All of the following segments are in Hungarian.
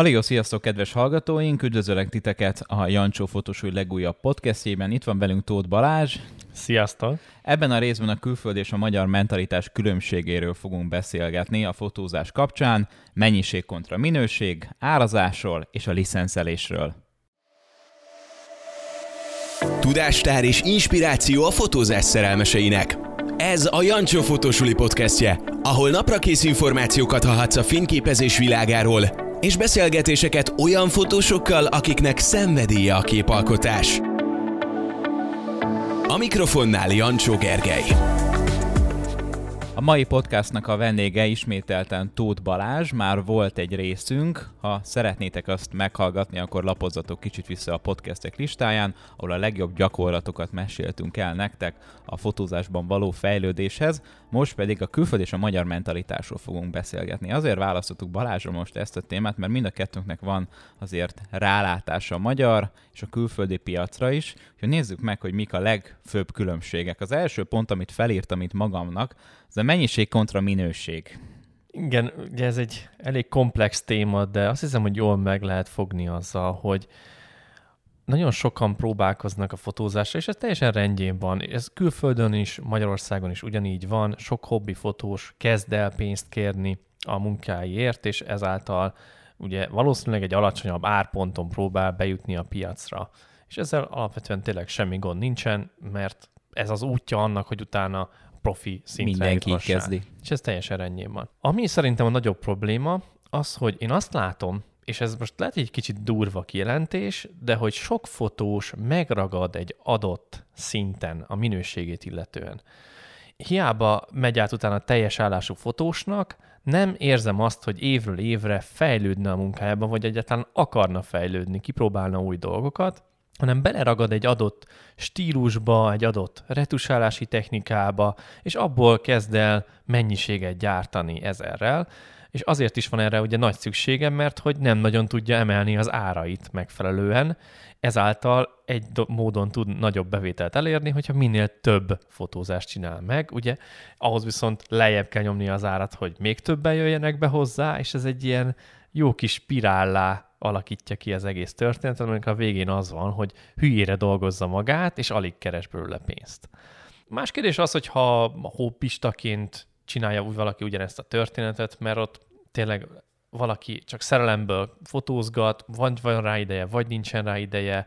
Haló, sziasztok, kedves hallgatóink! Üdvözöllek titeket a Jancsó Fotosúly legújabb podcastjében. Itt van velünk Tóth Balázs. Sziasztok! Ebben a részben a külföld és a magyar mentalitás különbségéről fogunk beszélgetni a fotózás kapcsán, mennyiség kontra minőség, árazásról és a licenszelésről. Tudástár és inspiráció a fotózás szerelmeseinek. Ez a Jancsó Fotosuli podcastje, ahol naprakész információkat hallhatsz a fényképezés világáról, és beszélgetéseket olyan fotósokkal, akiknek szenvedélye a képalkotás. A mikrofonnál Jancsó Gergely. A mai podcastnak a vendége ismételten Tóth Balázs, már volt egy részünk, ha szeretnétek azt meghallgatni, akkor lapozzatok kicsit vissza a podcastek listáján, ahol a legjobb gyakorlatokat meséltünk el nektek a fotózásban való fejlődéshez, most pedig a külföld és a magyar mentalitásról fogunk beszélgetni. Azért választottuk Balázsra most ezt a témát, mert mind a kettőnknek van azért rálátása a magyar és a külföldi piacra is, hogy nézzük meg, hogy mik a legfőbb különbségek. Az első pont, amit felírtam itt magamnak, az a mennyiség kontra minőség. Igen, ugye ez egy elég komplex téma, de azt hiszem, hogy jól meg lehet fogni azzal, hogy nagyon sokan próbálkoznak a fotózásra, és ez teljesen rendjén van. Ez külföldön is, Magyarországon is ugyanígy van. Sok hobbi fotós kezd el pénzt kérni a munkáiért, és ezáltal ugye valószínűleg egy alacsonyabb árponton próbál bejutni a piacra. És ezzel alapvetően tényleg semmi gond nincsen, mert ez az útja annak, hogy utána profi szintre Mindenki juthassál. kezdi. És ez teljesen rendjén van. Ami szerintem a nagyobb probléma, az, hogy én azt látom, és ez most lehet egy kicsit durva kijelentés, de hogy sok fotós megragad egy adott szinten a minőségét illetően. Hiába megy át utána teljes állású fotósnak, nem érzem azt, hogy évről évre fejlődne a munkájában, vagy egyáltalán akarna fejlődni, kipróbálna új dolgokat, hanem beleragad egy adott stílusba, egy adott retusálási technikába, és abból kezd el mennyiséget gyártani ezerrel, és azért is van erre ugye nagy szükségem, mert hogy nem nagyon tudja emelni az árait megfelelően, ezáltal egy do- módon tud nagyobb bevételt elérni, hogyha minél több fotózást csinál meg, ugye ahhoz viszont lejjebb kell nyomni az árat, hogy még többen jöjjenek be hozzá, és ez egy ilyen jó kis spirállá alakítja ki az egész történetet, amikor a végén az van, hogy hülyére dolgozza magát, és alig keres belőle pénzt. Más kérdés az, hogy ha hobbistaként csinálja úgy valaki ugyanezt a történetet, mert ott tényleg valaki csak szerelemből fotózgat, vagy van rá ideje, vagy nincsen rá ideje.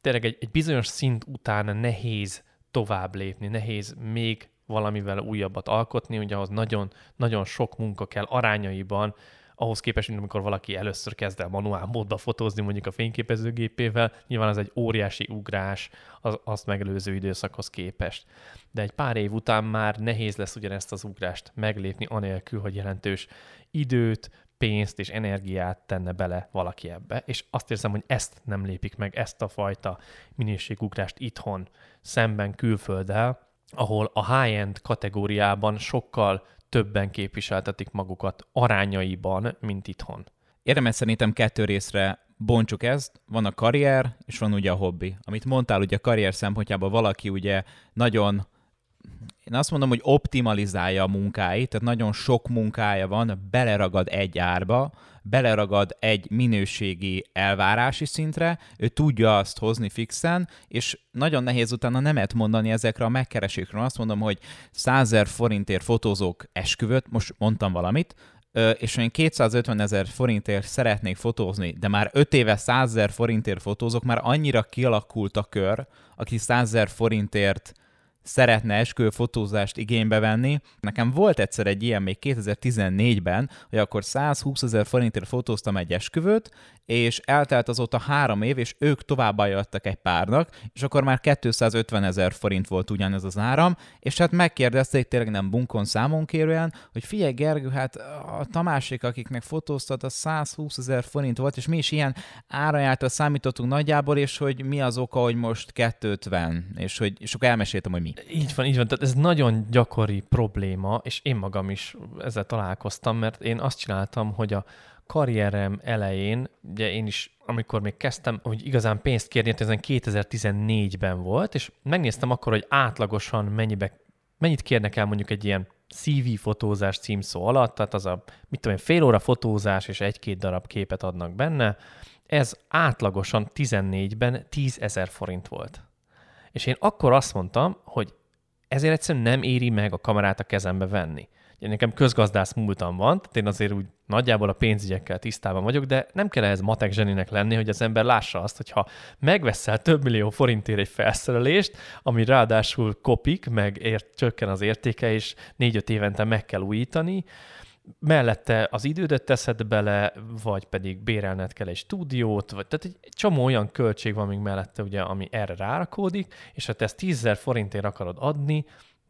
Tényleg egy, egy bizonyos szint után nehéz tovább lépni, nehéz még valamivel újabbat alkotni, ugye ahhoz nagyon, nagyon sok munka kell arányaiban, ahhoz képest, mint amikor valaki először kezd el manuál módba fotózni mondjuk a fényképezőgépével, nyilván az egy óriási ugrás az azt megelőző időszakhoz képest. De egy pár év után már nehéz lesz ugyanezt az ugrást meglépni, anélkül, hogy jelentős időt, pénzt és energiát tenne bele valaki ebbe, és azt érzem, hogy ezt nem lépik meg, ezt a fajta minőségugrást itthon szemben külfölddel, ahol a high-end kategóriában sokkal többen képviseltetik magukat arányaiban, mint itthon. Érdemes szerintem kettő részre bontsuk ezt, van a karrier, és van ugye a hobbi. Amit mondtál, ugye a karrier szempontjából valaki ugye nagyon én azt mondom, hogy optimalizálja a munkáit, tehát nagyon sok munkája van, beleragad egy árba, beleragad egy minőségi elvárási szintre, ő tudja azt hozni fixen, és nagyon nehéz utána nemet mondani ezekre a megkeresékről. Azt mondom, hogy 100 forintért fotózók esküvőt, most mondtam valamit, és én 250 ezer forintért szeretnék fotózni, de már 5 éve 100 ezer forintért fotózok, már annyira kialakult a kör, aki 100 ezer forintért szeretne esküvőfotózást igénybe venni. Nekem volt egyszer egy ilyen még 2014-ben, hogy akkor 120 ezer forintért fotóztam egy esküvőt, és eltelt azóta három év, és ők tovább ajánlottak egy párnak, és akkor már 250 ezer forint volt ugyanez az áram, és hát megkérdezték tényleg nem bunkon számon kérően, hogy figyelj Gergő, hát a Tamásék, akiknek fotóztat, a 120 ezer forint volt, és mi is ilyen árajától számítottunk nagyjából, és hogy mi az oka, hogy most 250, és, hogy, és akkor elmeséltem, hogy mi. Így van, így van. Tehát ez nagyon gyakori probléma, és én magam is ezzel találkoztam, mert én azt csináltam, hogy a karrierem elején, ugye én is, amikor még kezdtem, hogy igazán pénzt kérni, ez 2014-ben volt, és megnéztem akkor, hogy átlagosan mennyibe, mennyit kérnek el mondjuk egy ilyen CV fotózás címszó alatt, tehát az a, mit tudom én, fél óra fotózás és egy-két darab képet adnak benne, ez átlagosan 14-ben 10 ezer forint volt. És én akkor azt mondtam, hogy ezért egyszerűen nem éri meg a kamerát a kezembe venni. Ugye nekem közgazdász múltam van, tehát én azért úgy nagyjából a pénzügyekkel tisztában vagyok, de nem kell ehhez matek zseninek lenni, hogy az ember lássa azt, hogy ha megveszel több millió forintért egy felszerelést, ami ráadásul kopik, meg ért, csökken az értéke, és négy-öt évente meg kell újítani, mellette az idődet teszed bele, vagy pedig bérelned kell egy stúdiót, vagy tehát egy csomó olyan költség van még mellette, ugye, ami erre rárakódik, és ha te ezt 10 forintért akarod adni,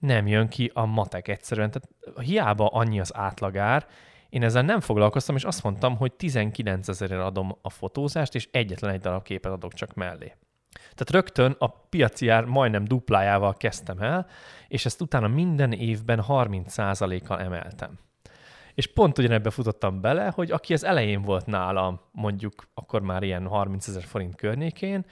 nem jön ki a matek egyszerűen. Tehát hiába annyi az átlagár, én ezzel nem foglalkoztam, és azt mondtam, hogy 19 ezerért adom a fotózást, és egyetlen egy darab képet adok csak mellé. Tehát rögtön a piaci ár majdnem duplájával kezdtem el, és ezt utána minden évben 30%-kal emeltem. És pont ugyanebbe futottam bele, hogy aki az elején volt nálam, mondjuk akkor már ilyen 30 ezer forint környékén,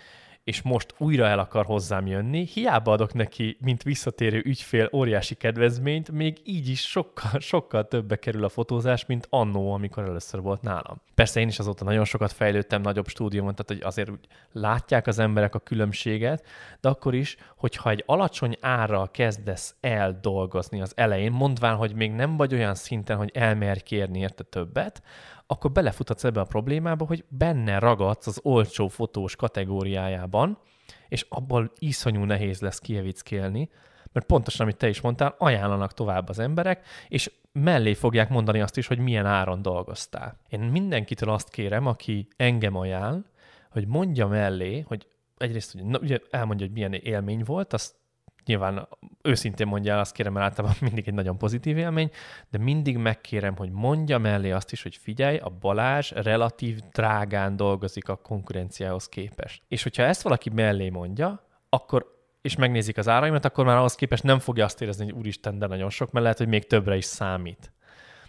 és most újra el akar hozzám jönni, hiába adok neki, mint visszatérő ügyfél óriási kedvezményt, még így is sokkal, sokkal többe kerül a fotózás, mint annó, amikor először volt nálam. Persze én is azóta nagyon sokat fejlődtem nagyobb stúdióban, tehát hogy azért úgy látják az emberek a különbséget, de akkor is, hogyha egy alacsony árral kezdesz el dolgozni az elején, mondván, hogy még nem vagy olyan szinten, hogy elmerj kérni érte többet, akkor belefutatsz ebbe a problémába, hogy benne ragadsz az olcsó fotós kategóriájában, és abból iszonyú nehéz lesz kievickélni, mert pontosan, amit te is mondtál, ajánlanak tovább az emberek, és mellé fogják mondani azt is, hogy milyen áron dolgoztál. Én mindenkitől azt kérem, aki engem ajánl, hogy mondja mellé, hogy egyrészt hogy, na, ugye elmondja, hogy milyen élmény volt, azt nyilván őszintén mondja el, azt kérem, mert általában mindig egy nagyon pozitív élmény, de mindig megkérem, hogy mondja mellé azt is, hogy figyelj, a Balázs relatív drágán dolgozik a konkurenciához képest. És hogyha ezt valaki mellé mondja, akkor és megnézik az áraimat, akkor már ahhoz képest nem fogja azt érezni, hogy úristen, de nagyon sok, mert lehet, hogy még többre is számít.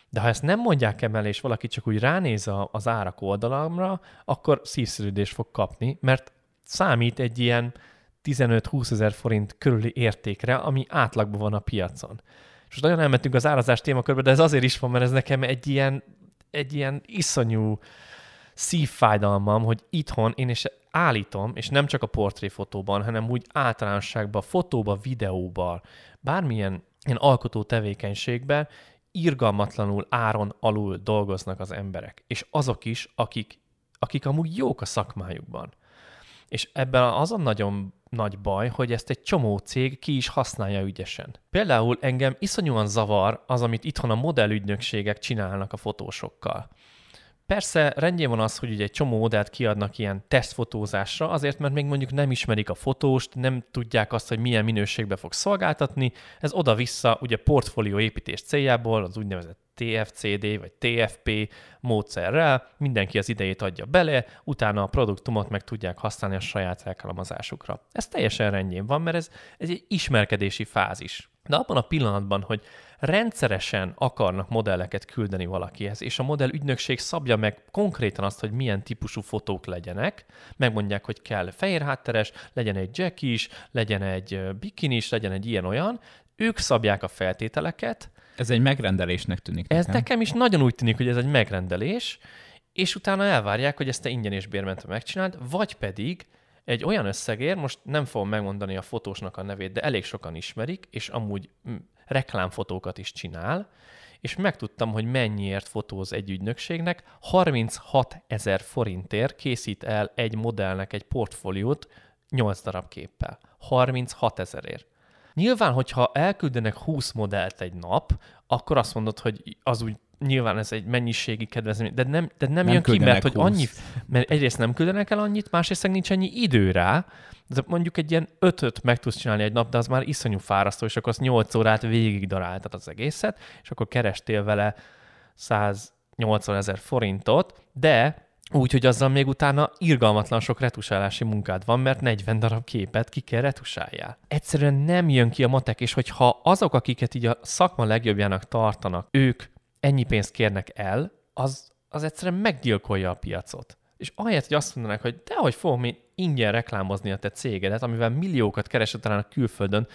De ha ezt nem mondják el mellé, és valaki csak úgy ránéz az árak oldalamra, akkor szívszerűdés fog kapni, mert számít egy ilyen 15-20 ezer forint körüli értékre, ami átlagban van a piacon. És most nagyon elmentünk az árazás témakörbe, de ez azért is van, mert ez nekem egy ilyen, egy ilyen iszonyú szívfájdalmam, hogy itthon én is állítom, és nem csak a portréfotóban, hanem úgy általánosságban, fotóban, videóban, bármilyen ilyen alkotó tevékenységben irgalmatlanul áron alul dolgoznak az emberek. És azok is, akik, akik amúgy jók a szakmájukban. És ebben az a nagyon nagy baj, hogy ezt egy csomó cég ki is használja ügyesen. Például engem iszonyúan zavar az, amit itthon a modellügynökségek csinálnak a fotósokkal. Persze rendjén van az, hogy ugye egy csomó modellt kiadnak ilyen tesztfotózásra, azért, mert még mondjuk nem ismerik a fotóst, nem tudják azt, hogy milyen minőségbe fog szolgáltatni. Ez oda-vissza ugye portfólió építés céljából, az úgynevezett TFCD vagy TFP módszerrel, mindenki az idejét adja bele, utána a produktumot meg tudják használni a saját alkalmazásukra. Ez teljesen rendjén van, mert ez, ez egy ismerkedési fázis. De abban a pillanatban, hogy rendszeresen akarnak modelleket küldeni valakihez, és a modell ügynökség szabja meg konkrétan azt, hogy milyen típusú fotók legyenek, megmondják, hogy kell fehér hátteres, legyen egy jack is, legyen egy bikini is, legyen egy ilyen-olyan, ők szabják a feltételeket, ez egy megrendelésnek tűnik. Ez nekem. nekem is nagyon úgy tűnik, hogy ez egy megrendelés, és utána elvárják, hogy ezt te ingyen és bérmentve megcsináld, vagy pedig egy olyan összegér, most nem fogom megmondani a fotósnak a nevét, de elég sokan ismerik, és amúgy mm, reklámfotókat is csinál, és megtudtam, hogy mennyiért fotóz egy ügynökségnek, 36 ezer forintért készít el egy modellnek egy portfóliót 8 darab képpel. 36 ezerért. Nyilván, hogyha elküldenek 20 modellt egy nap, akkor azt mondod, hogy az úgy nyilván ez egy mennyiségi kedvezmény, de nem, de nem, nem jön ki, mert 20. hogy annyi, mert egyrészt nem küldenek el annyit, másrészt nincs annyi idő rá, de mondjuk egy ilyen ötöt meg tudsz csinálni egy nap, de az már iszonyú fárasztó, és akkor az 8 órát végig daráltad az egészet, és akkor kerestél vele 180 ezer forintot, de úgy, hogy azzal még utána irgalmatlan sok retusálási munkád van, mert 40 darab képet ki kell retusáljál. Egyszerűen nem jön ki a matek, és hogyha azok, akiket így a szakma legjobbjának tartanak, ők ennyi pénzt kérnek el, az, az egyszerűen meggyilkolja a piacot. És ahelyett, hogy azt mondanak, hogy dehogy fogom én ingyen reklámozni a te cégedet, amivel milliókat keresett talán a külföldön,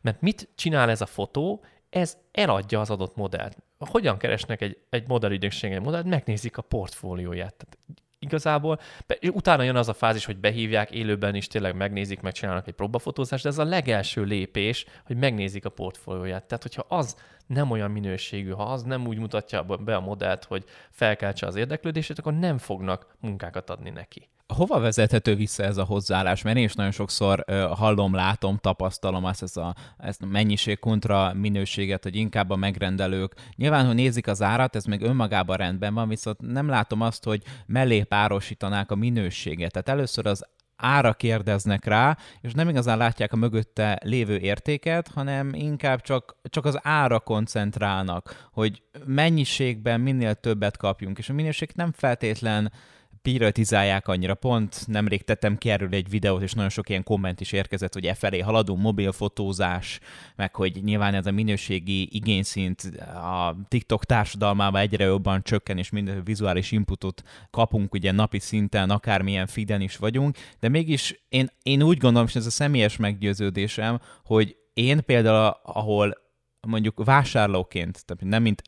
mert mit csinál ez a fotó? ez eladja az adott modellt. Hogyan keresnek egy, egy modellügynökség egy modellt? Megnézik a portfólióját. Tehát igazából, és utána jön az a fázis, hogy behívják élőben is, tényleg megnézik, megcsinálnak egy próbafotózást, de ez a legelső lépés, hogy megnézik a portfólióját. Tehát, hogyha az nem olyan minőségű, ha az nem úgy mutatja be a modellt, hogy felkeltse az érdeklődését, akkor nem fognak munkákat adni neki. Hova vezethető vissza ez a hozzáállás? Mert én is nagyon sokszor hallom, látom, tapasztalom azt, ezt a, ezt a mennyiség kontra minőséget, hogy inkább a megrendelők. Nyilván, hogy nézik az árat, ez meg önmagában rendben van, viszont nem látom azt, hogy mellé párosítanák a minőséget. Tehát először az ára kérdeznek rá, és nem igazán látják a mögötte lévő értéket, hanem inkább csak, csak az ára koncentrálnak, hogy mennyiségben minél többet kapjunk, és a minőség nem feltétlen prioritizálják annyira. Pont nemrég tettem ki erről egy videót, és nagyon sok ilyen komment is érkezett, hogy e felé haladunk, mobilfotózás, meg hogy nyilván ez a minőségi igényszint a TikTok társadalmában egyre jobban csökken, és minden vizuális inputot kapunk ugye napi szinten, akármilyen feeden is vagyunk, de mégis én, én úgy gondolom, és ez a személyes meggyőződésem, hogy én például, ahol mondjuk vásárlóként, tehát nem mint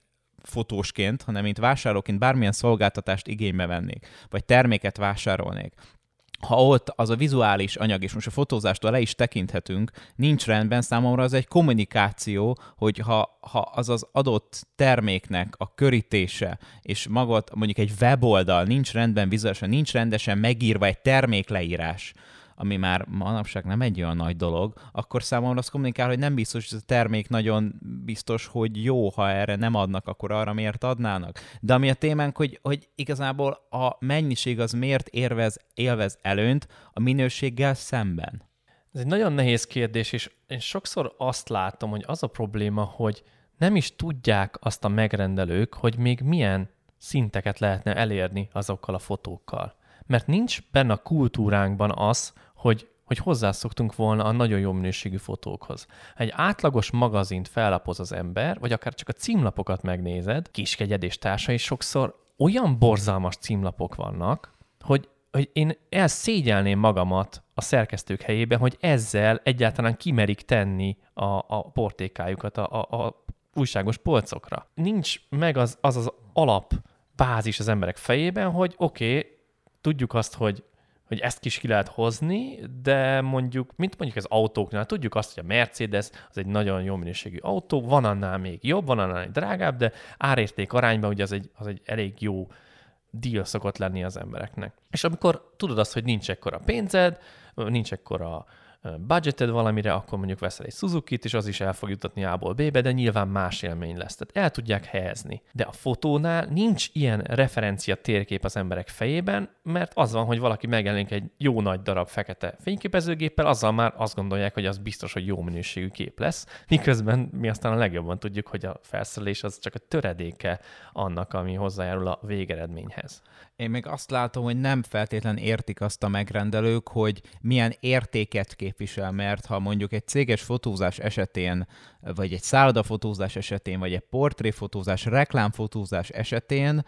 fotósként, hanem mint vásárlóként bármilyen szolgáltatást igénybe vennék, vagy terméket vásárolnék, ha ott az a vizuális anyag, és most a fotózástól le is tekinthetünk, nincs rendben, számomra az egy kommunikáció, hogy ha, ha az az adott terméknek a körítése, és magot mondjuk egy weboldal nincs rendben vizuálisan, nincs rendesen megírva egy termékleírás, ami már manapság nem egy olyan nagy dolog, akkor számomra azt kommunikál, hogy nem biztos, hogy ez a termék nagyon biztos, hogy jó, ha erre nem adnak, akkor arra miért adnának. De ami a témánk, hogy, hogy igazából a mennyiség az miért érvez, élvez előnyt a minőséggel szemben? Ez egy nagyon nehéz kérdés, és én sokszor azt látom, hogy az a probléma, hogy nem is tudják azt a megrendelők, hogy még milyen szinteket lehetne elérni azokkal a fotókkal. Mert nincs benne a kultúránkban az, hogy, hogy hozzászoktunk volna a nagyon jó minőségű fotókhoz. Egy átlagos magazint fellapoz az ember, vagy akár csak a címlapokat megnézed, kiskegyed és társai sokszor olyan borzalmas címlapok vannak, hogy hogy én elszégyelném magamat a szerkesztők helyében, hogy ezzel egyáltalán kimerik tenni a, a portékájukat a, a, a újságos polcokra. Nincs meg az az, az alap bázis az emberek fejében, hogy oké, okay, tudjuk azt, hogy hogy ezt is ki lehet hozni, de mondjuk, mint mondjuk az autóknál, tudjuk azt, hogy a Mercedes az egy nagyon jó minőségű autó, van annál még jobb, van annál egy drágább, de árérték arányban ugye az egy, az egy elég jó deal szokott lenni az embereknek. És amikor tudod azt, hogy nincs ekkora pénzed, nincs ekkora budgeted valamire, akkor mondjuk veszel egy Suzuki-t, és az is el fog jutatni A-ból B-be, de nyilván más élmény lesz. Tehát el tudják helyezni. De a fotónál nincs ilyen referencia térkép az emberek fejében, mert az van, hogy valaki megjelenik egy jó nagy darab fekete fényképezőgéppel, azzal már azt gondolják, hogy az biztos, hogy jó minőségű kép lesz, miközben mi aztán a legjobban tudjuk, hogy a felszerelés az csak a töredéke annak, ami hozzájárul a végeredményhez. Én még azt látom, hogy nem feltétlen értik azt a megrendelők, hogy milyen értéket képvisel, mert ha mondjuk egy céges fotózás esetén, vagy egy szállodafotózás esetén, vagy egy portréfotózás, reklámfotózás esetén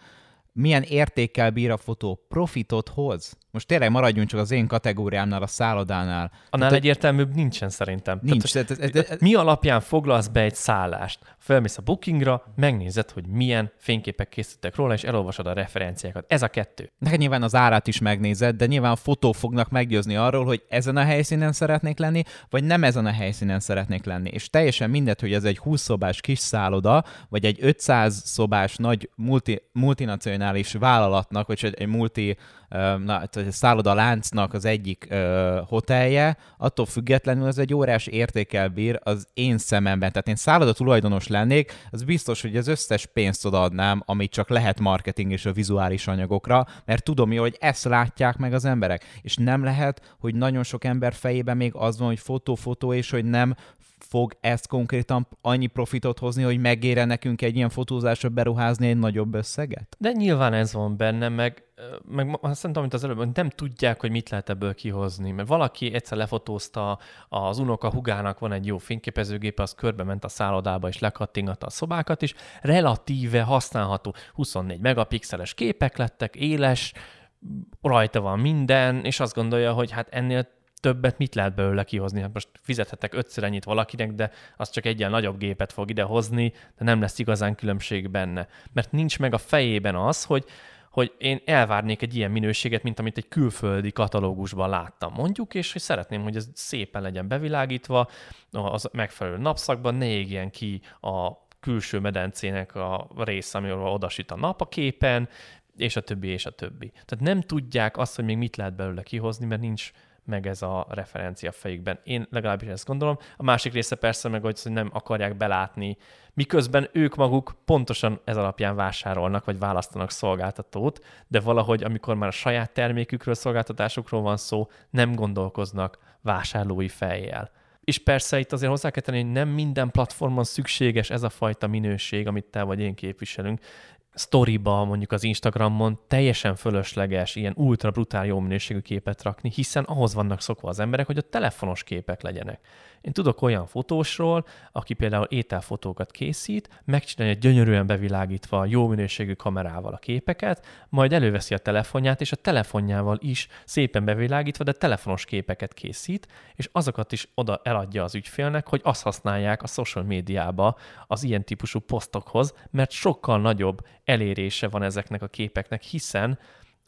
milyen értékkel bír a fotó, profitot hoz. Most tényleg maradjunk csak az én kategóriámnál, a szállodánál. Annál tehát, egyértelműbb nincsen szerintem. Nincs. Tehát, tehát, tehát, mi alapján foglalsz be egy szállást? Felmész a bookingra, megnézed, hogy milyen fényképek készítettek róla, és elolvasod a referenciákat. Ez a kettő. Neked nyilván az árát is megnézed, de nyilván a fotók fognak meggyőzni arról, hogy ezen a helyszínen szeretnék lenni, vagy nem ezen a helyszínen szeretnék lenni. És teljesen mindegy, hogy ez egy 20 szobás kis szálloda, vagy egy 500 szobás nagy multi, multinacionális vállalatnak, vagy egy multi na, a szálloda láncnak az egyik uh, hotelje, attól függetlenül ez egy órás értékel bír az én szememben. Tehát én szálloda tulajdonos lennék, az biztos, hogy az összes pénzt odaadnám, amit csak lehet marketing és a vizuális anyagokra, mert tudom jó, hogy ezt látják meg az emberek. És nem lehet, hogy nagyon sok ember fejében még az van, hogy fotó-fotó, és hogy nem fog ezt konkrétan annyi profitot hozni, hogy megére nekünk egy ilyen fotózásra beruházni egy nagyobb összeget? De nyilván ez van benne, meg, meg azt mondtam, mint az előbb, nem tudják, hogy mit lehet ebből kihozni, mert valaki egyszer lefotózta az unoka hugának van egy jó fényképezőgép, az körbe ment a szállodába és lekattingatta a szobákat is, relatíve használható 24 megapixeles képek lettek, éles, rajta van minden, és azt gondolja, hogy hát ennél többet mit lehet belőle kihozni? Hát most fizethetek ötször ennyit valakinek, de az csak egyen nagyobb gépet fog idehozni, de nem lesz igazán különbség benne. Mert nincs meg a fejében az, hogy hogy én elvárnék egy ilyen minőséget, mint amit egy külföldi katalógusban láttam, mondjuk, és hogy szeretném, hogy ez szépen legyen bevilágítva, az megfelelő napszakban, ne égjen ki a külső medencének a része, amiről odasüt a nap a képen, és a többi, és a többi. Tehát nem tudják azt, hogy még mit lehet belőle kihozni, mert nincs meg ez a referencia fejükben. Én legalábbis ezt gondolom. A másik része persze meg, hogy nem akarják belátni, miközben ők maguk pontosan ez alapján vásárolnak, vagy választanak szolgáltatót, de valahogy, amikor már a saját termékükről, szolgáltatásukról van szó, nem gondolkoznak vásárlói fejjel. És persze itt azért hozzá kell tenni, hogy nem minden platformon szükséges ez a fajta minőség, amit te vagy én képviselünk sztoriba, mondjuk az Instagramon teljesen fölösleges, ilyen ultra brutál jó minőségű képet rakni, hiszen ahhoz vannak szokva az emberek, hogy a telefonos képek legyenek. Én tudok olyan fotósról, aki például ételfotókat készít, megcsinálja gyönyörűen bevilágítva jó minőségű kamerával a képeket, majd előveszi a telefonját, és a telefonjával is szépen bevilágítva, de telefonos képeket készít, és azokat is oda eladja az ügyfélnek, hogy azt használják a social médiába az ilyen típusú posztokhoz, mert sokkal nagyobb elérése van ezeknek a képeknek, hiszen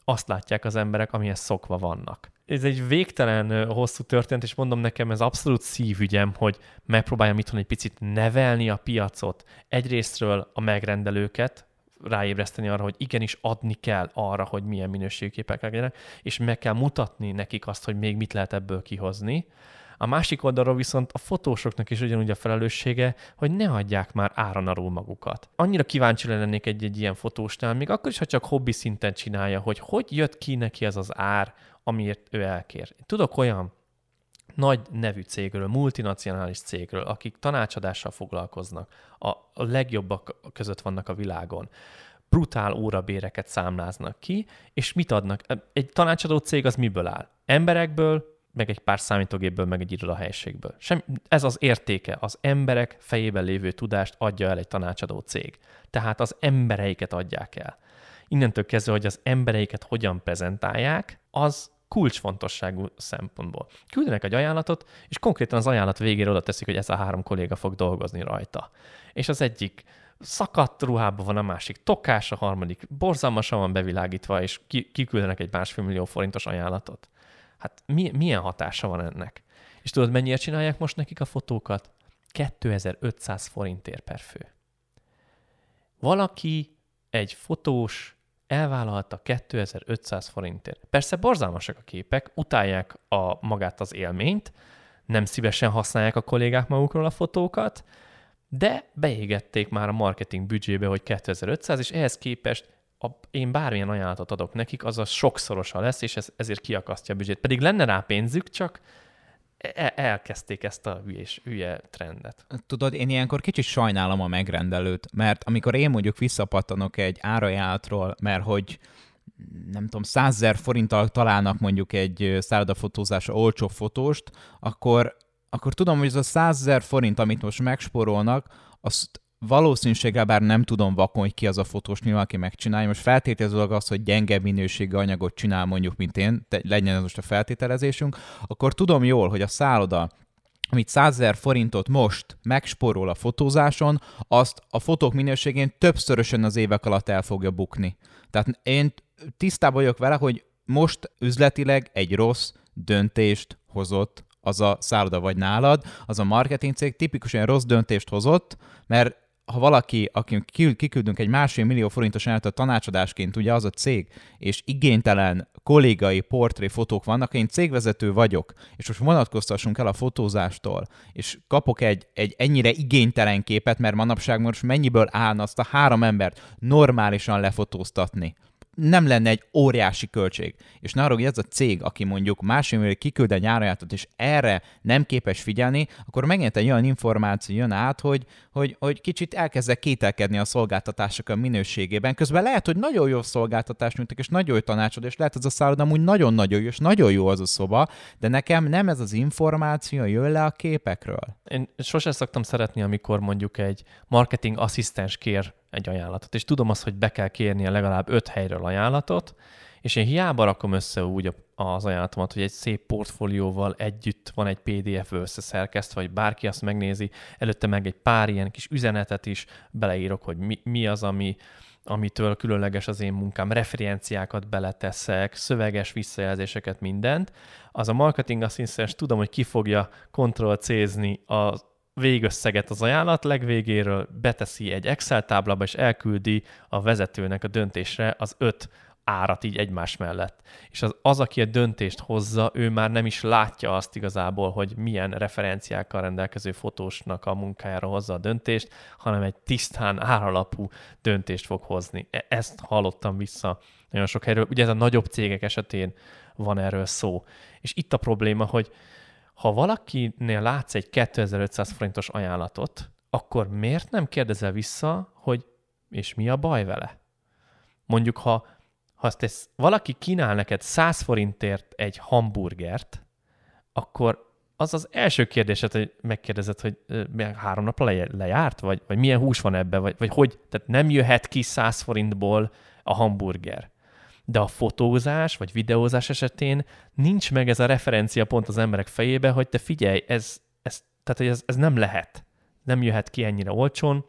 azt látják az emberek, amihez szokva vannak ez egy végtelen hosszú történet, és mondom nekem, ez abszolút szívügyem, hogy megpróbáljam itthon egy picit nevelni a piacot. Egyrésztről a megrendelőket, ráébreszteni arra, hogy igenis adni kell arra, hogy milyen minőségű képek legyenek, és meg kell mutatni nekik azt, hogy még mit lehet ebből kihozni. A másik oldalról viszont a fotósoknak is ugyanúgy a felelőssége, hogy ne hagyják már áron alul magukat. Annyira kíváncsi lennék egy-egy ilyen fotósnál, még akkor is, ha csak hobbi szinten csinálja, hogy hogy jött ki neki ez az ár, amiért ő elkér. Tudok olyan nagy nevű cégről, multinacionális cégről, akik tanácsadással foglalkoznak, a legjobbak között vannak a világon, brutál órabéreket számláznak ki, és mit adnak? Egy tanácsadó cég az miből áll? Emberekből, meg egy pár számítógépből, meg egy irodahelyiségből. Sem, ez az értéke, az emberek fejében lévő tudást adja el egy tanácsadó cég. Tehát az embereiket adják el. Innentől kezdve, hogy az embereiket hogyan prezentálják, az kulcsfontosságú szempontból. Küldenek egy ajánlatot, és konkrétan az ajánlat végére oda teszik, hogy ez a három kolléga fog dolgozni rajta. És az egyik szakadt ruhában van, a másik tokás, a harmadik borzalmasan van bevilágítva, és kiküldenek egy másfél millió forintos ajánlatot. Hát mi, milyen hatása van ennek? És tudod, mennyire csinálják most nekik a fotókat? 2500 forintért per fő. Valaki, egy fotós elvállalta 2500 forintért. Persze borzalmasak a képek, utálják a magát az élményt, nem szívesen használják a kollégák magukról a fotókat, de beégették már a marketing büdzsébe, hogy 2500, és ehhez képest a, én bármilyen ajánlatot adok nekik, az a sokszorosa lesz, és ez, ezért kiakasztja a büdzsét. Pedig lenne rá pénzük, csak e, elkezdték ezt a hülyés, hülye trendet. Tudod, én ilyenkor kicsit sajnálom a megrendelőt, mert amikor én mondjuk visszapattanok egy árajánlatról, mert hogy nem tudom, százezer forinttal találnak mondjuk egy szállodafotózásra olcsó fotóst, akkor, akkor tudom, hogy ez a százezer forint, amit most megspórolnak, azt valószínűséggel, bár nem tudom vakon, hogy ki az a fotós, nyilván aki megcsinálja. Most feltételezőleg az, hogy gyenge minőségű anyagot csinál mondjuk, mint én, te, legyen ez most a feltételezésünk, akkor tudom jól, hogy a szálloda amit 100 000 forintot most megsporol a fotózáson, azt a fotók minőségén többszörösen az évek alatt el fogja bukni. Tehát én tisztában vagyok vele, hogy most üzletileg egy rossz döntést hozott az a szálloda vagy nálad, az a marketing cég tipikusan rossz döntést hozott, mert ha valaki, aki kiküldünk egy másfél millió forintos ajánlatot tanácsadásként, ugye az a cég, és igénytelen kollégai portré fotók vannak, én cégvezető vagyok, és most vonatkoztassunk el a fotózástól, és kapok egy, egy ennyire igénytelen képet, mert manapság most mennyiből állna azt a három embert normálisan lefotóztatni nem lenne egy óriási költség. És ne hogy ez a cég, aki mondjuk másfél millió kiküld egy árajátot, és erre nem képes figyelni, akkor megint egy olyan információ jön át, hogy, hogy, hogy kicsit elkezdek kételkedni a szolgáltatások a minőségében. Közben lehet, hogy nagyon jó szolgáltatást nyújtak, és nagyon jó tanácsod, és lehet, az a szálloda amúgy nagyon-nagyon jó, és nagyon jó az a szoba, de nekem nem ez az információ jön le a képekről. Én sosem szoktam szeretni, amikor mondjuk egy marketing asszisztens kér egy ajánlatot, és tudom azt, hogy be kell kérnie legalább öt helyről ajánlatot, és én hiába rakom össze úgy az ajánlatomat, hogy egy szép portfólióval együtt van egy PDF összeszerkesztve, vagy bárki azt megnézi, előtte meg egy pár ilyen kis üzenetet is beleírok, hogy mi, mi az, ami, amitől különleges az én munkám, referenciákat beleteszek, szöveges visszajelzéseket, mindent, az a marketing asszisztens tudom, hogy ki fogja ctrl c a végösszeget az ajánlat legvégéről, beteszi egy Excel táblába, és elküldi a vezetőnek a döntésre az öt árat így egymás mellett. És az, az, aki a döntést hozza, ő már nem is látja azt igazából, hogy milyen referenciákkal rendelkező fotósnak a munkájára hozza a döntést, hanem egy tisztán áralapú döntést fog hozni. E, ezt hallottam vissza nagyon sok helyről. Ugye ez a nagyobb cégek esetén van erről szó. És itt a probléma, hogy ha valakinél látsz egy 2500 forintos ajánlatot, akkor miért nem kérdezel vissza, hogy és mi a baj vele? Mondjuk, ha ha azt ez, valaki kínál neked 100 forintért egy hamburgert, akkor az az első kérdésed, hogy megkérdezed, hogy három le, lejárt, vagy, vagy milyen hús van ebben, vagy, vagy hogy, tehát nem jöhet ki 100 forintból a hamburger. De a fotózás vagy videózás esetén nincs meg ez a referencia pont az emberek fejébe, hogy te figyelj, ez, ez, tehát, hogy ez, ez nem lehet. Nem jöhet ki ennyire olcsón,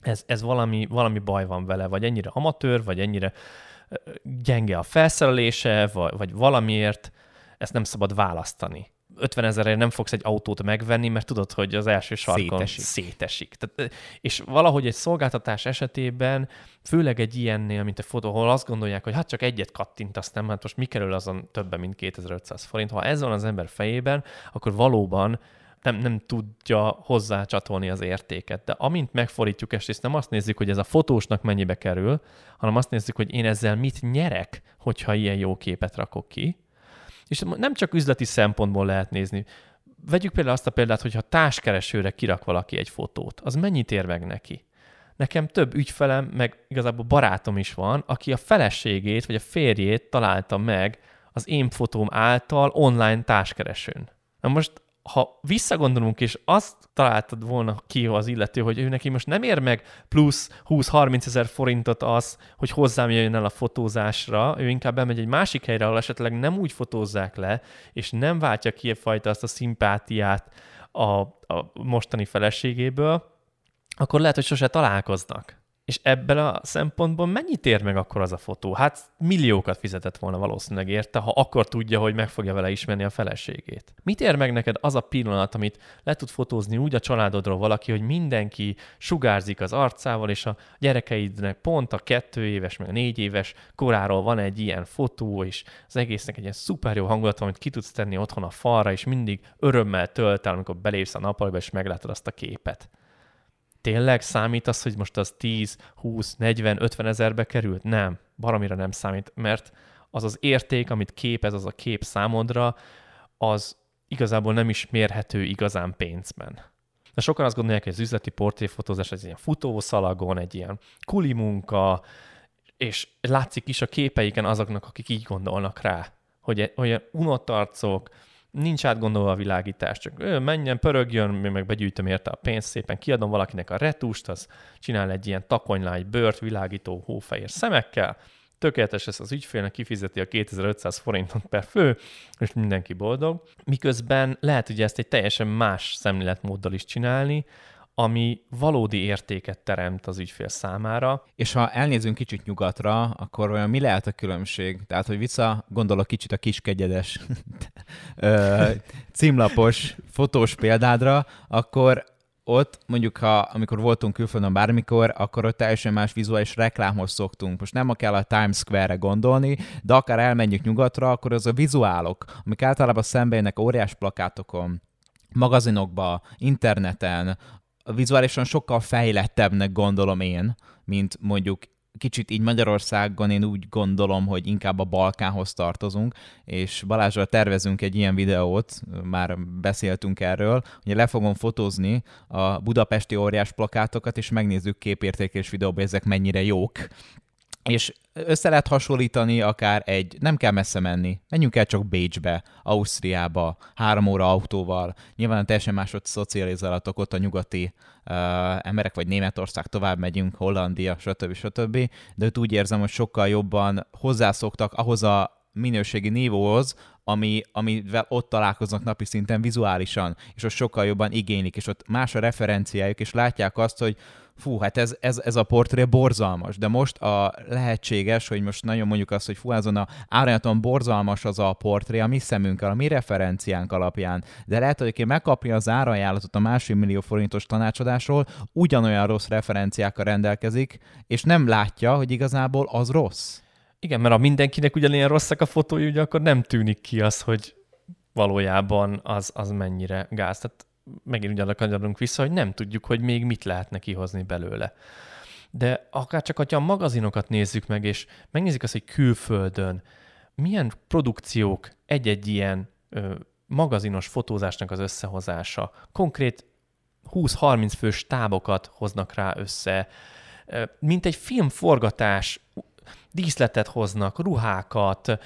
ez, ez valami, valami baj van vele, vagy ennyire amatőr, vagy ennyire gyenge a felszerelése, vagy, vagy valamiért, ezt nem szabad választani. 50 ezerért nem fogsz egy autót megvenni, mert tudod, hogy az első sarkon szétesik. szétesik. Tehát, és valahogy egy szolgáltatás esetében, főleg egy ilyennél, mint a fotó, ahol azt gondolják, hogy hát csak egyet kattintasz, nem, hát most mi kerül azon többen, mint 2500 forint. Ha ez van az ember fejében, akkor valóban nem, nem tudja hozzácsatolni az értéket. De amint megfordítjuk ezt, és nem azt nézzük, hogy ez a fotósnak mennyibe kerül, hanem azt nézzük, hogy én ezzel mit nyerek, hogyha ilyen jó képet rakok ki. És nem csak üzleti szempontból lehet nézni. Vegyük például azt a példát, hogyha társkeresőre kirak valaki egy fotót, az mennyit ér meg neki? Nekem több ügyfelem, meg igazából barátom is van, aki a feleségét vagy a férjét találta meg az én fotóm által online társkeresőn. Na most ha visszagondolunk, és azt találtad volna ki az illető, hogy ő neki most nem ér meg plusz 20-30 ezer forintot az, hogy hozzám jöjjön el a fotózásra, ő inkább bemegy egy másik helyre, ahol esetleg nem úgy fotózzák le, és nem váltja ki fajta azt a szimpátiát a, a mostani feleségéből, akkor lehet, hogy sose találkoznak. És ebből a szempontból mennyit ér meg akkor az a fotó? Hát milliókat fizetett volna valószínűleg érte, ha akkor tudja, hogy meg fogja vele ismerni a feleségét. Mit ér meg neked az a pillanat, amit le tud fotózni úgy a családodról valaki, hogy mindenki sugárzik az arcával, és a gyerekeidnek pont a kettő éves, meg a négy éves koráról van egy ilyen fotó, és az egésznek egy ilyen szuper jó hangulat, amit ki tudsz tenni otthon a falra, és mindig örömmel tölt el, amikor belépsz a nappalba, és meglátod azt a képet tényleg számít az, hogy most az 10, 20, 40, 50 ezerbe került? Nem, baromira nem számít, mert az az érték, amit képez az a kép számodra, az igazából nem is mérhető igazán pénzben. De sokan azt gondolják, hogy az üzleti portréfotózás egy ilyen futószalagon, egy ilyen kuli munka, és látszik is a képeiken azoknak, akik így gondolnak rá, hogy olyan unott arcok, nincs átgondolva a világítás, csak ő menjen, pörögjön, mi meg begyűjtöm érte a pénzt, szépen kiadom valakinek a retust, az csinál egy ilyen takonylány bört világító hófehér szemekkel, tökéletes ez az ügyfélnek, kifizeti a 2500 forintot per fő, és mindenki boldog. Miközben lehet ugye ezt egy teljesen más szemléletmóddal is csinálni, ami valódi értéket teremt az ügyfél számára. És ha elnézünk kicsit nyugatra, akkor olyan mi lehet a különbség? Tehát, hogy vissza gondolok kicsit a kiskegyedes címlapos fotós példádra, akkor ott mondjuk, ha amikor voltunk külföldön bármikor, akkor ott teljesen más vizuális reklámhoz szoktunk. Most nem kell a Times Square-re gondolni, de akár elmenjük nyugatra, akkor az a vizuálok, amik általában szembe óriás plakátokon, magazinokba, interneten, vizuálisan sokkal fejlettebbnek gondolom én, mint mondjuk kicsit így Magyarországon én úgy gondolom, hogy inkább a Balkánhoz tartozunk, és Balázsral tervezünk egy ilyen videót, már beszéltünk erről, hogy le fogom fotózni a budapesti óriás plakátokat, és megnézzük képértékés videóban, ezek mennyire jók. És össze lehet hasonlítani akár egy, nem kell messze menni, menjünk el csak Bécsbe, Ausztriába, három óra autóval, nyilván teljesen másod szocializálatok ott a nyugati uh, emberek, vagy Németország, tovább megyünk, Hollandia, stb. stb. De ott úgy érzem, hogy sokkal jobban hozzászoktak ahhoz a minőségi nívóhoz, ami, amivel ott találkoznak napi szinten vizuálisan, és ott sokkal jobban igénylik, és ott más a referenciájuk, és látják azt, hogy fú, hát ez, ez, ez a portré borzalmas, de most a lehetséges, hogy most nagyon mondjuk azt, hogy fú, azon a árnyaton borzalmas az a portré a mi szemünkkel, a mi referenciánk alapján, de lehet, hogy aki megkapja az árajánlatot a másfél millió forintos tanácsadásról, ugyanolyan rossz referenciákkal rendelkezik, és nem látja, hogy igazából az rossz. Igen, mert ha mindenkinek ugyanilyen rosszak a fotói, ugye akkor nem tűnik ki az, hogy valójában az, az mennyire gáz. Tehát megint ugyanarra kanyarodunk vissza, hogy nem tudjuk, hogy még mit lehetne kihozni belőle. De akár csak, hogyha a magazinokat nézzük meg, és megnézzük azt, hogy külföldön milyen produkciók egy-egy ilyen ö, magazinos fotózásnak az összehozása, konkrét 20-30 fős tábokat hoznak rá össze, mint egy filmforgatás, díszletet hoznak, ruhákat,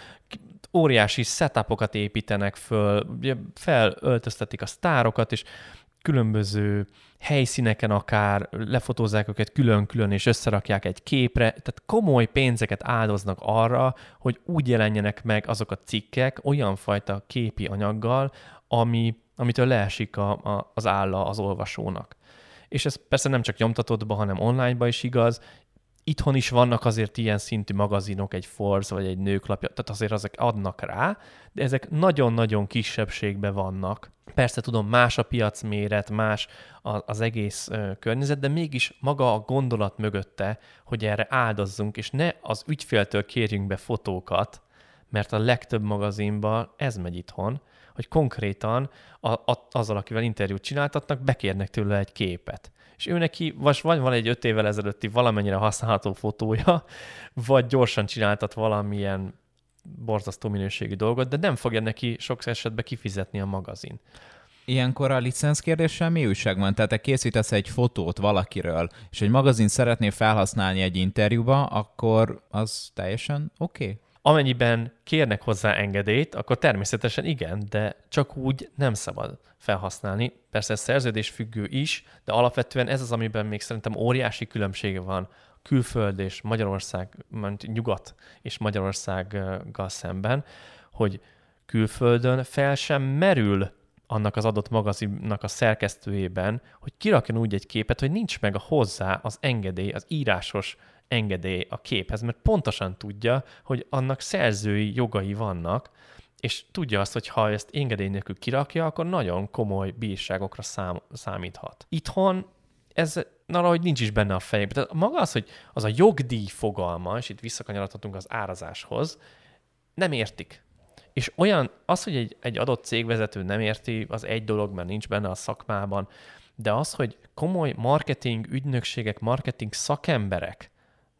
óriási setupokat építenek föl, felöltöztetik a sztárokat, és különböző helyszíneken akár lefotózzák őket külön-külön, és összerakják egy képre, tehát komoly pénzeket áldoznak arra, hogy úgy jelenjenek meg azok a cikkek olyan fajta képi anyaggal, ami, amitől leesik a, a, az álla az olvasónak. És ez persze nem csak nyomtatottban, hanem online-ba is igaz, itthon is vannak azért ilyen szintű magazinok, egy Force vagy egy nőklapja, tehát azért azok adnak rá, de ezek nagyon-nagyon kisebbségben vannak. Persze tudom, más a piacméret, más az egész környezet, de mégis maga a gondolat mögötte, hogy erre áldozzunk, és ne az ügyféltől kérjünk be fotókat, mert a legtöbb magazinban ez megy itthon, hogy konkrétan a, a, azzal, akivel interjút csináltatnak, bekérnek tőle egy képet és ő neki vagy van egy öt évvel ezelőtti valamennyire használható fotója, vagy gyorsan csináltat valamilyen borzasztó minőségű dolgot, de nem fogja neki sok esetben kifizetni a magazin. Ilyenkor a licenc kérdéssel mi újság van? Tehát te készítesz egy fotót valakiről, és egy magazin szeretné felhasználni egy interjúba, akkor az teljesen oké? Okay? Amennyiben kérnek hozzá engedélyt, akkor természetesen igen, de csak úgy nem szabad felhasználni. Persze ez szerződés függő is, de alapvetően ez az, amiben még szerintem óriási különbsége van külföld és Magyarország, nyugat és Magyarországgal szemben, hogy külföldön fel sem merül annak az adott magazinnak a szerkesztőjében, hogy kirakjon úgy egy képet, hogy nincs meg a hozzá az engedély, az írásos engedély a képhez, mert pontosan tudja, hogy annak szerzői jogai vannak, és tudja azt, hogy ha ezt engedély nélkül kirakja, akkor nagyon komoly bírságokra szám, számíthat. Itthon ez valahogy nincs is benne a fejében. Tehát maga az, hogy az a jogdíj fogalma, és itt visszakanyarodhatunk az árazáshoz, nem értik. És olyan, az, hogy egy, egy adott cégvezető nem érti, az egy dolog, mert nincs benne a szakmában, de az, hogy komoly marketing ügynökségek, marketing szakemberek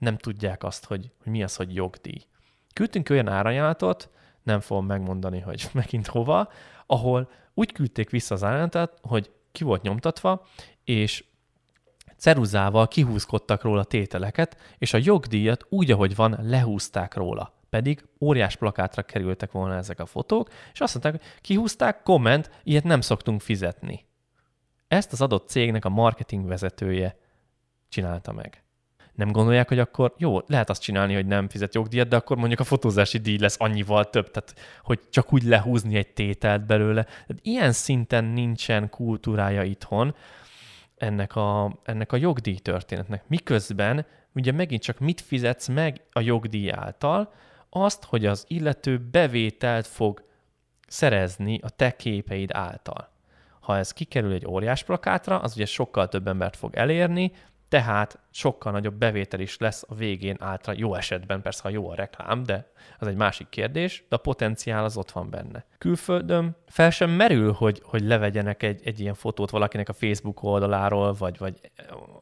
nem tudják azt, hogy, hogy mi az, hogy jogdíj. Küldtünk olyan árajánlatot, nem fogom megmondani, hogy megint hova, ahol úgy küldték vissza az ajánlatot, hogy ki volt nyomtatva, és ceruzával kihúzkodtak róla tételeket, és a jogdíjat úgy, ahogy van, lehúzták róla. Pedig óriás plakátra kerültek volna ezek a fotók, és azt mondták, hogy kihúzták, komment, ilyet nem szoktunk fizetni. Ezt az adott cégnek a marketing vezetője csinálta meg nem gondolják, hogy akkor jó, lehet azt csinálni, hogy nem fizet jogdíjat, de akkor mondjuk a fotózási díj lesz annyival több, tehát hogy csak úgy lehúzni egy tételt belőle. Tehát ilyen szinten nincsen kultúrája itthon ennek a, ennek a jogdíj történetnek. Miközben ugye megint csak mit fizetsz meg a jogdíj által? Azt, hogy az illető bevételt fog szerezni a te képeid által. Ha ez kikerül egy óriás plakátra, az ugye sokkal több embert fog elérni, tehát sokkal nagyobb bevétel is lesz a végén által, jó esetben persze, ha jó a reklám, de az egy másik kérdés, de a potenciál az ott van benne. Külföldön fel sem merül, hogy, hogy levegyenek egy, egy ilyen fotót valakinek a Facebook oldaláról, vagy, vagy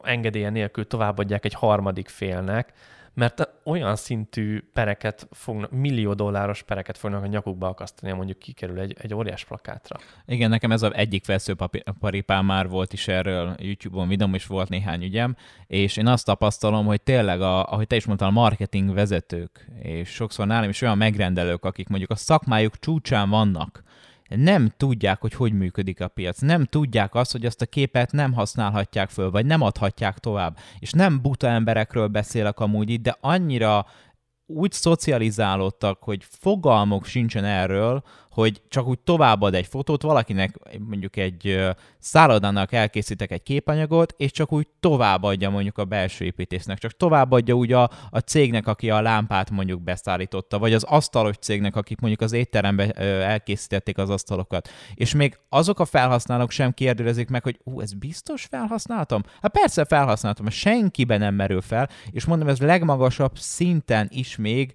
engedélye nélkül továbbadják egy harmadik félnek, mert olyan szintű pereket fognak, millió dolláros pereket fognak a nyakukba akasztani, mondjuk kikerül egy, egy óriás plakátra. Igen, nekem ez az egyik veszőparipám már volt is erről, YouTube-on videóm is volt néhány ügyem, és én azt tapasztalom, hogy tényleg, a, ahogy te is mondtál, a marketing vezetők, és sokszor nálam is olyan megrendelők, akik mondjuk a szakmájuk csúcsán vannak, nem tudják, hogy hogy működik a piac, nem tudják azt, hogy azt a képet nem használhatják föl, vagy nem adhatják tovább. És nem buta emberekről beszélek amúgy itt, de annyira úgy szocializálódtak, hogy fogalmuk sincsen erről, hogy csak úgy továbbad egy fotót, valakinek mondjuk egy szállodának elkészítek egy képanyagot, és csak úgy továbbadja mondjuk a belső építésznek, csak továbbadja úgy a, a cégnek, aki a lámpát mondjuk beszállította, vagy az asztalos cégnek, akik mondjuk az étterembe elkészítették az asztalokat. És még azok a felhasználók sem kérdezik meg, hogy ú, ez biztos felhasználtam? Hát persze felhasználtam, senkiben nem merül fel, és mondom, ez legmagasabb szinten is még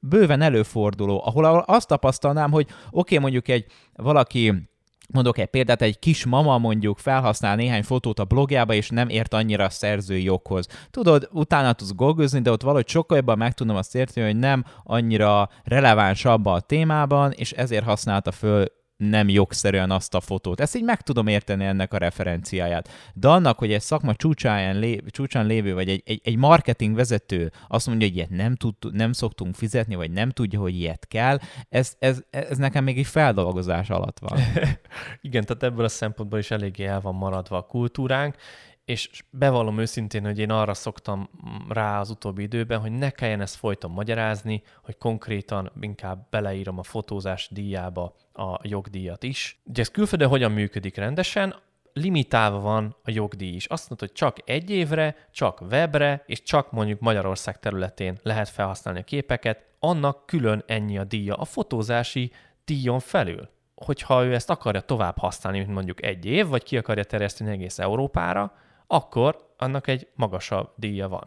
bőven előforduló, ahol azt tapasztalnám, hogy oké, okay, mondjuk egy valaki Mondok egy példát, egy kis mama mondjuk felhasznál néhány fotót a blogjába, és nem ért annyira a szerzői joghoz. Tudod, utána tudsz golgozni, de ott valahogy sokkal jobban meg tudom azt érteni, hogy nem annyira releváns abba a témában, és ezért használta föl nem jogszerűen azt a fotót. Ezt így meg tudom érteni ennek a referenciáját. De annak, hogy egy szakma csúcsán, lé, csúcsán lévő, vagy egy, egy, egy marketing vezető azt mondja, hogy ilyet nem, tud, nem szoktunk fizetni, vagy nem tudja, hogy ilyet kell, ez, ez, ez nekem még egy feldolgozás alatt van. Igen, tehát ebből a szempontból is eléggé el van maradva a kultúránk, és bevallom őszintén, hogy én arra szoktam rá az utóbbi időben, hogy ne kelljen ezt folyton magyarázni, hogy konkrétan inkább beleírom a fotózás díjába a jogdíjat is. Ugye ez külföldön hogyan működik rendesen? limitálva van a jogdíj is. Azt mondod, hogy csak egy évre, csak webre, és csak mondjuk Magyarország területén lehet felhasználni a képeket, annak külön ennyi a díja a fotózási díjon felül. Hogyha ő ezt akarja tovább használni, mint mondjuk egy év, vagy ki akarja terjeszteni egész Európára, akkor annak egy magasabb díja van.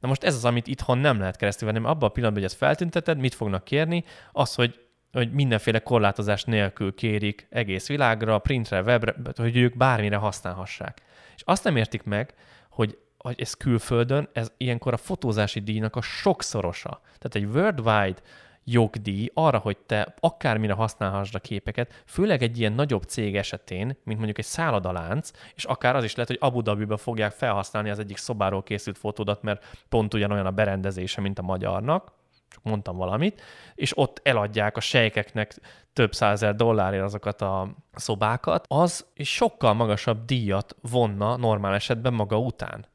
Na most ez az, amit itthon nem lehet keresztül venni, mert abban a pillanatban, hogy ezt feltünteted, mit fognak kérni? Az, hogy hogy mindenféle korlátozás nélkül kérik egész világra, printre, webre, hogy ők bármire használhassák. És azt nem értik meg, hogy, hogy ez külföldön, ez ilyenkor a fotózási díjnak a sokszorosa. Tehát egy worldwide jogdíj arra, hogy te akármire használhassd a képeket, főleg egy ilyen nagyobb cég esetén, mint mondjuk egy szállodalánc, és akár az is lehet, hogy Abu Dhabiba fogják felhasználni az egyik szobáról készült fotódat, mert pont ugyanolyan a berendezése, mint a magyarnak, csak mondtam valamit, és ott eladják a sejkeknek több százer dollárért azokat a szobákat, az sokkal magasabb díjat vonna normál esetben maga után.